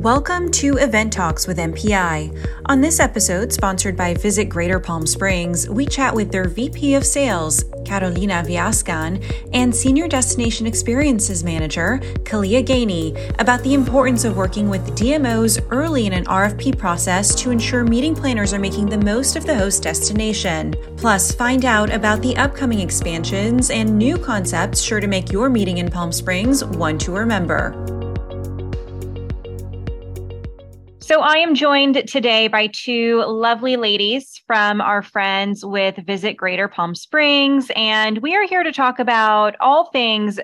Welcome to EVENTalks with MPI. On this episode, sponsored by Visit Greater Palm Springs, we chat with their VP of Sales, Carolina Viascan, and Senior Destination Experiences Manager, Kalia Gainey, about the importance of working with DMOs early in an RFP process to ensure meeting planners are making the most of the host destination. Plus, find out about the upcoming expansions and new concepts sure to make your meeting in Palm Springs one to remember. So, I am joined today by two lovely ladies from our friends with Visit Greater Palm Springs. And we are here to talk about all things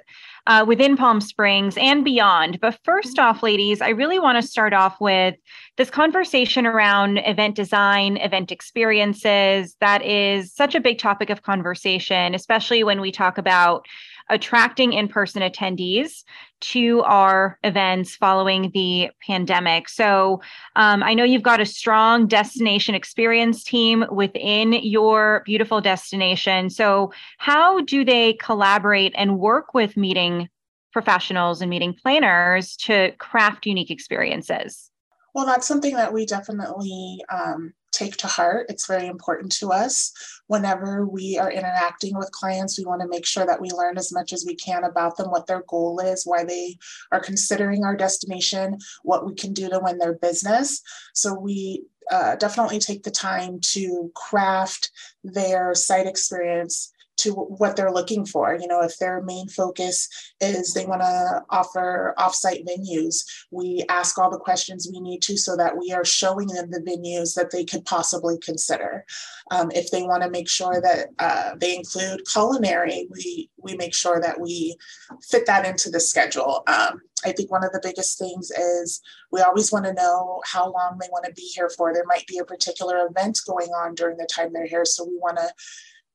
uh, within Palm Springs and beyond. But first off, ladies, I really want to start off with this conversation around event design, event experiences. That is such a big topic of conversation, especially when we talk about attracting in person attendees to our events following the pandemic. So um, I know you've got a strong destination experience team within your beautiful destination. So, how do they collaborate and work with meeting professionals and meeting planners to craft unique experiences? Well, that's something that we definitely um, take to heart. It's very important to us. Whenever we are interacting with clients, we want to make sure that we learn as much as we can about them, what their goal is, why they are considering our destination, what we can do to win their business. So we uh, definitely take the time to craft their site experience to what they're looking for. You know, if their main focus is they want to offer offsite venues, we ask all the questions we need to so that we are showing them the venues that they could possibly consider. Um, if they want to make sure that uh, they include culinary, we we make sure that we fit that into the schedule. Um, I think one of the biggest things is we always want to know how long they want to be here for. There might be a particular event going on during the time they're here, so we want to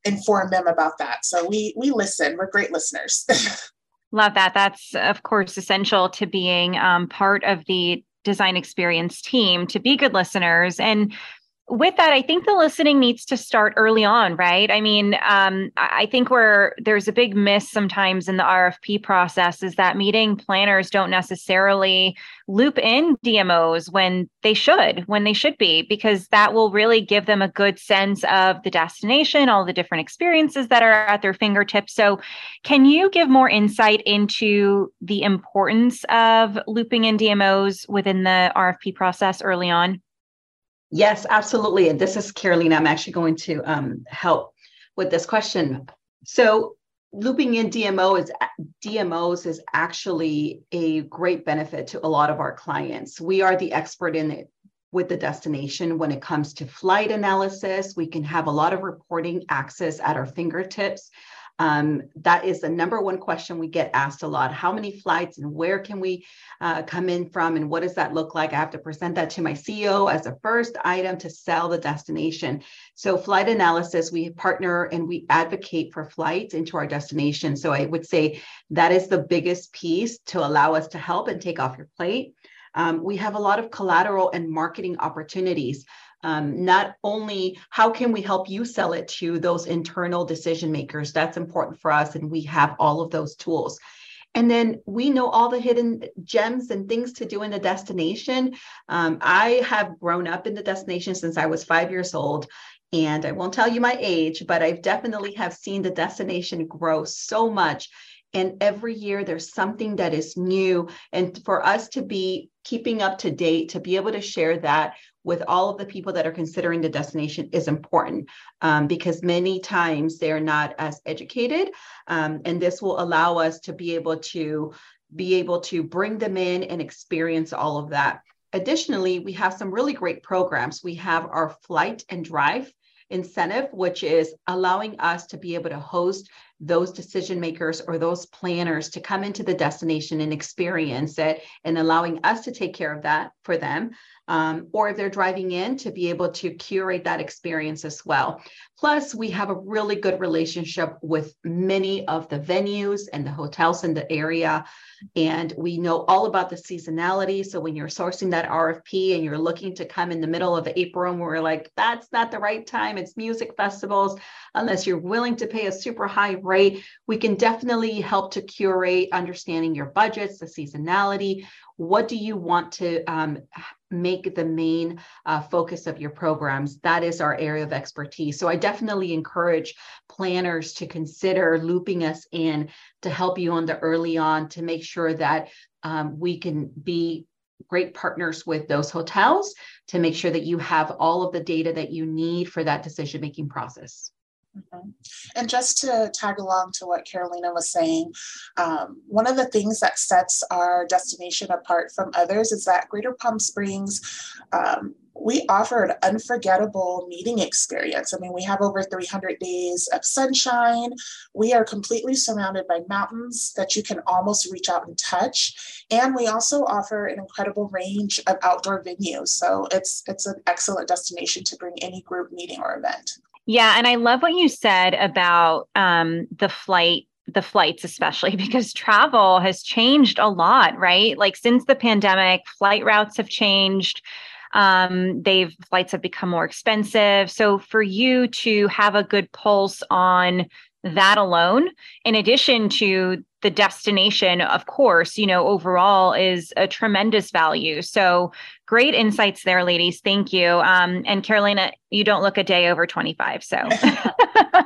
inform them about that. So we we listen. We're great listeners. Love that. That's of course essential to being um, part of the design experience team to be good listeners and with that, I think the listening needs to start early on, right? I mean, um, I think where there's a big miss sometimes in the RFP process is that meeting planners don't necessarily loop in DMOs when they should, when they should be, because that will really give them a good sense of the destination, all the different experiences that are at their fingertips. So, can you give more insight into the importance of looping in DMOs within the RFP process early on? Yes, absolutely. And this is Carolina. I'm actually going to um, help with this question. So, looping in DMO is DMOs is actually a great benefit to a lot of our clients. We are the expert in it with the destination when it comes to flight analysis. We can have a lot of reporting access at our fingertips. Um, that is the number one question we get asked a lot. How many flights and where can we uh, come in from and what does that look like? I have to present that to my CEO as a first item to sell the destination. So flight analysis, we partner and we advocate for flights into our destination. So I would say that is the biggest piece to allow us to help and take off your plate. Um, we have a lot of collateral and marketing opportunities um, not only how can we help you sell it to those internal decision makers? That's important for us and we have all of those tools. And then we know all the hidden gems and things to do in the destination. Um, i have grown up in the destination since i was five years old and i won't tell you my age but i definitely have seen the destination grow so much. And every year there's something that is new and for us to be keeping up to date to be able to share that with all of the people that are considering the destination is important um, because many times they're not as educated um, and this will allow us to be able to be able to bring them in and experience all of that. Additionally we have some really great programs. We have our flight and drive incentive which is allowing us to be able to host those decision makers or those planners to come into the destination and experience it and allowing us to take care of that for them um, or if they're driving in to be able to curate that experience as well. Plus, we have a really good relationship with many of the venues and the hotels in the area. And we know all about the seasonality. So when you're sourcing that RFP and you're looking to come in the middle of April, and we're like, that's not the right time. It's music festivals, unless you're willing to pay a super high great. We can definitely help to curate understanding your budgets, the seasonality. What do you want to um, make the main uh, focus of your programs? That is our area of expertise. So I definitely encourage planners to consider looping us in to help you on the early on to make sure that um, we can be great partners with those hotels to make sure that you have all of the data that you need for that decision making process. Mm-hmm. And just to tag along to what Carolina was saying, um, one of the things that sets our destination apart from others is that Greater Palm Springs, um, we offer an unforgettable meeting experience. I mean, we have over 300 days of sunshine. We are completely surrounded by mountains that you can almost reach out and touch. And we also offer an incredible range of outdoor venues. So it's it's an excellent destination to bring any group meeting or event. Yeah, and I love what you said about um, the flight the flights especially because travel has changed a lot right? Like since the pandemic flight routes have changed. Um, they've flights have become more expensive. So for you to have a good pulse on that alone in addition to the destination of course you know overall is a tremendous value. So great insights there ladies. Thank you. Um, and carolina you don't look a day over 25 so.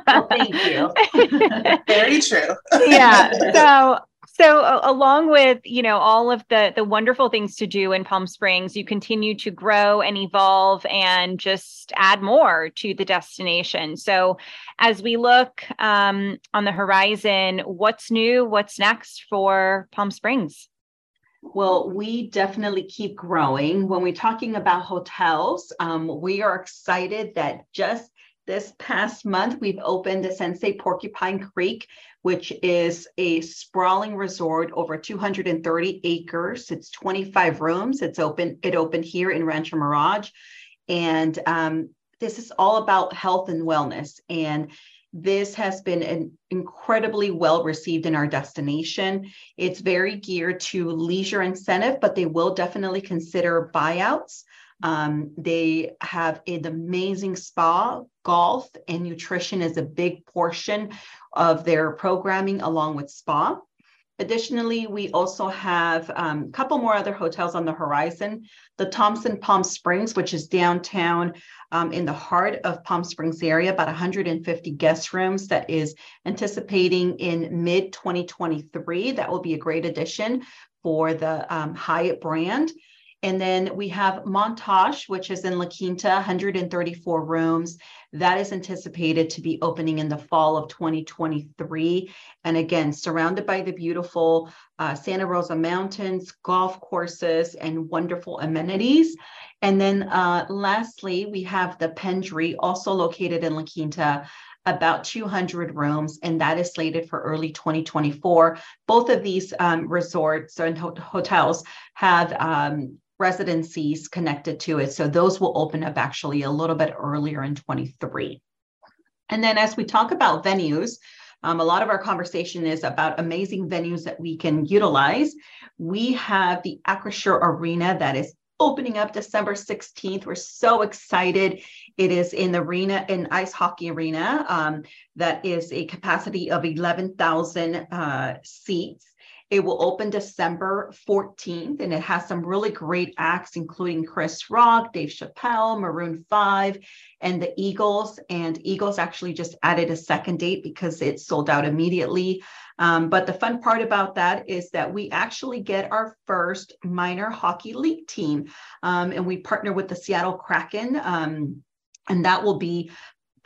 Well, thank you. Very true. Yeah so so uh, along with you know all of the the wonderful things to do in palm springs you continue to grow and evolve and just add more to the destination so as we look um, on the horizon what's new what's next for palm springs well, we definitely keep growing. When we're talking about hotels, um, we are excited that just this past month, we've opened the Sensei Porcupine Creek, which is a sprawling resort over 230 acres. It's 25 rooms. It's open. It opened here in Rancho Mirage, and um, this is all about health and wellness. And this has been an incredibly well received in our destination. It's very geared to leisure incentive, but they will definitely consider buyouts. Um, they have an amazing spa, golf, and nutrition is a big portion of their programming, along with spa. Additionally, we also have um, a couple more other hotels on the horizon. The Thompson Palm Springs, which is downtown um, in the heart of Palm Springs area, about 150 guest rooms that is anticipating in mid 2023. That will be a great addition for the um, Hyatt brand. And then we have Montage, which is in La Quinta, 134 rooms. That is anticipated to be opening in the fall of 2023. And again, surrounded by the beautiful uh, Santa Rosa Mountains, golf courses, and wonderful amenities. And then uh, lastly, we have the Pendry, also located in La Quinta, about 200 rooms, and that is slated for early 2024. Both of these um, resorts and ho- hotels have um, residencies connected to it. So those will open up actually a little bit earlier in 23. And then as we talk about venues, um, a lot of our conversation is about amazing venues that we can utilize. We have the Acrisure Arena that is opening up December 16th. We're so excited. It is in the arena, in ice hockey arena, um, that is a capacity of 11,000 uh, seats. It will open December 14th, and it has some really great acts, including Chris Rock, Dave Chappelle, Maroon 5, and the Eagles. And Eagles actually just added a second date because it sold out immediately. Um, but the fun part about that is that we actually get our first minor hockey league team, um, and we partner with the Seattle Kraken. Um, and that will be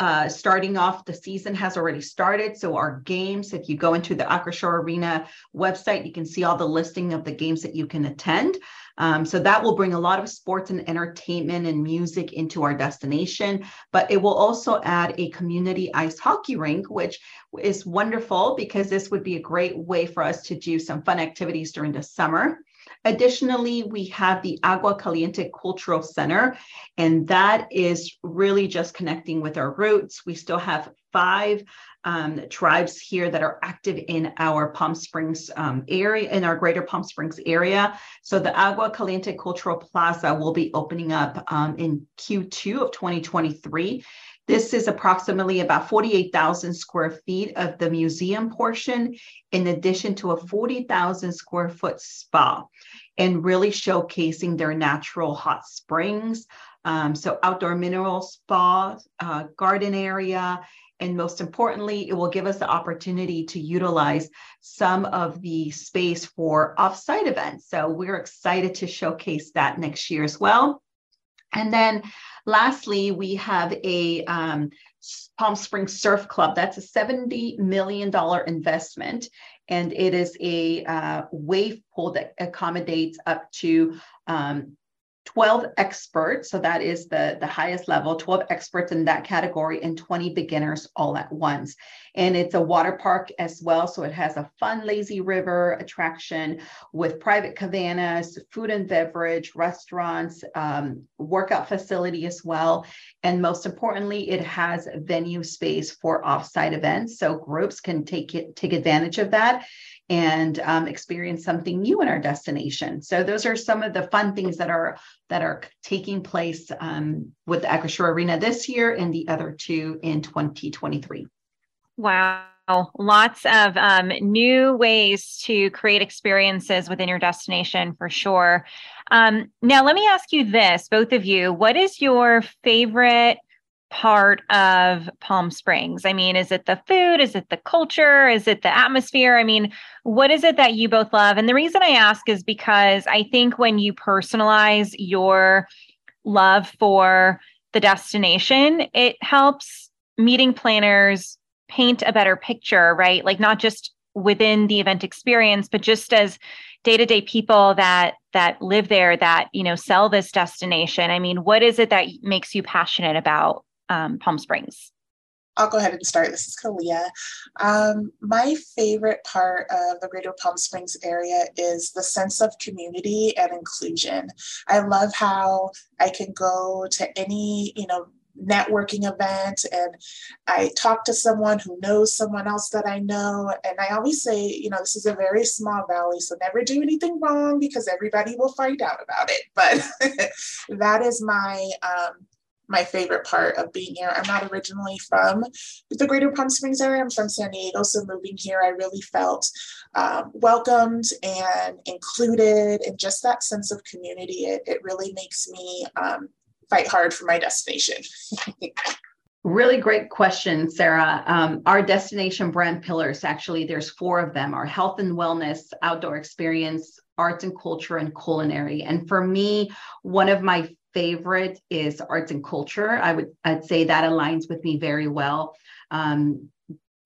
uh, starting off, the season has already started. So our games, if you go into the Acrisure Arena website, you can see all the listing of the games that you can attend. Um, so that will bring a lot of sports and entertainment and music into our destination. But it will also add a community ice hockey rink, which is wonderful because this would be a great way for us to do some fun activities during the summer. Additionally, we have the Agua Caliente Cultural Center, and that is really just connecting with our roots. We still have five um, tribes here that are active in our Palm Springs um, area, in our greater Palm Springs area. So the Agua Caliente Cultural Plaza will be opening up um, in Q2 of 2023. This is approximately about 48,000 square feet of the museum portion, in addition to a 40,000 square foot spa, and really showcasing their natural hot springs. Um, so, outdoor mineral spa, uh, garden area, and most importantly, it will give us the opportunity to utilize some of the space for offsite events. So, we're excited to showcase that next year as well. And then lastly, we have a um, Palm Springs Surf Club. That's a $70 million investment. And it is a uh, wave pool that accommodates up to um, 12 experts so that is the the highest level 12 experts in that category and 20 beginners all at once. And it's a water park as well so it has a fun lazy river attraction with private cabanas food and beverage restaurants um, workout facility as well. And most importantly it has venue space for offsite events so groups can take it take advantage of that and um, experience something new in our destination. So those are some of the fun things that are that are taking place um, with the Acrisure Arena this year and the other two in 2023. Wow. Lots of um, new ways to create experiences within your destination for sure. Um, now, let me ask you this, both of you. What is your favorite part of Palm Springs? I mean, is it the food? Is it the culture? Is it the atmosphere? I mean, what is it that you both love? And the reason I ask is because I think when you personalize your love for the destination, it helps meeting planners paint a better picture, right? Like not just within the event experience, but just as day-to-day people that that live there that you know sell this destination i mean what is it that makes you passionate about um, Palm Springs? I'll go ahead and start. This is Kalia. Um, my favorite part of the Greater Palm Springs area is the sense of community and inclusion. I love how I can go to any, you know, networking event and I talk to someone who knows someone else that I know. And I always say, you know, this is a very small valley, so never do anything wrong because everybody will find out about it. But that is my um, my favorite part of being here. I'm not originally from the greater Palm Springs area. I'm from San Diego. So moving here, I really felt um, welcomed and included and just that sense of community. It, it really makes me um, fight hard for my destination. Really great question, Sarah. Um, our destination brand pillars, actually, there's four of them: our health and wellness, outdoor experience, arts and culture, and culinary. And for me, one of my favorite is arts and culture. I would I'd say that aligns with me very well. Um,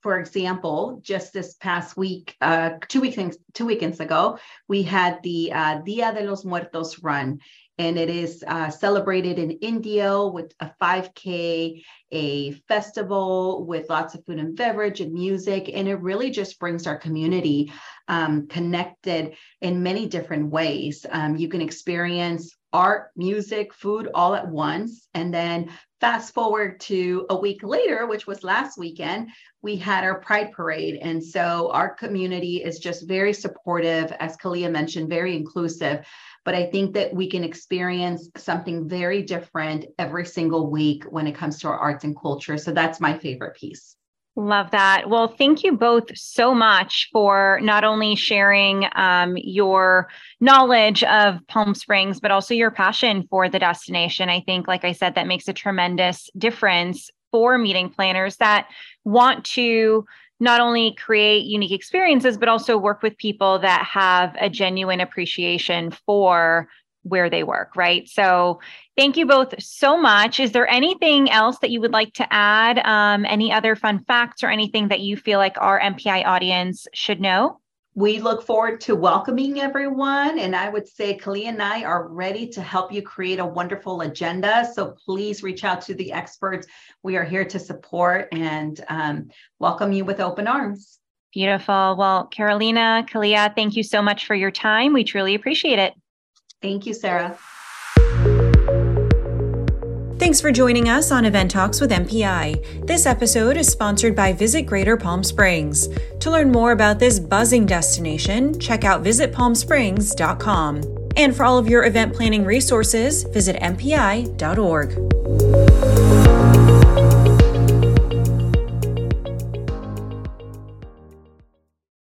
for example, just this past week, uh, two weekends two weekends ago, we had the uh, Dia de los Muertos run, and it is uh, celebrated in Indio with a 5K, a festival with lots of food and beverage and music, and it really just brings our community um, connected in many different ways. Um, you can experience art, music, food all at once. And then fast forward to a week later, which was last weekend, we had our Pride Parade. And so our community is just very supportive, as Kalia mentioned, very inclusive. But I think that we can experience something very different every single week when it comes to our arts and culture. So that's my favorite piece. Love that. Well, thank you both so much for not only sharing um, your knowledge of Palm Springs, but also your passion for the destination. I think, like I said, that makes a tremendous difference for meeting planners that want to not only create unique experiences, but also work with people that have a genuine appreciation for where they work, right? So thank you both so much. Is there anything else that you would like to add? Um, any other fun facts or anything that you feel like our MPI audience should know? We look forward to welcoming everyone. And I would say Kalia and I are ready to help you create a wonderful agenda. So please reach out to the experts. We are here to support and um, welcome you with open arms. Beautiful. Well, Carolina, Kalia, thank you so much for your time. We truly appreciate it. Thank you, Sarah. Thanks for joining us on EVENTalks with MPI. This episode is sponsored by Visit Greater Palm Springs. To learn more about this buzzing destination, check out visitpalmsprings.com. And for all of your event planning resources, visit mpi.org.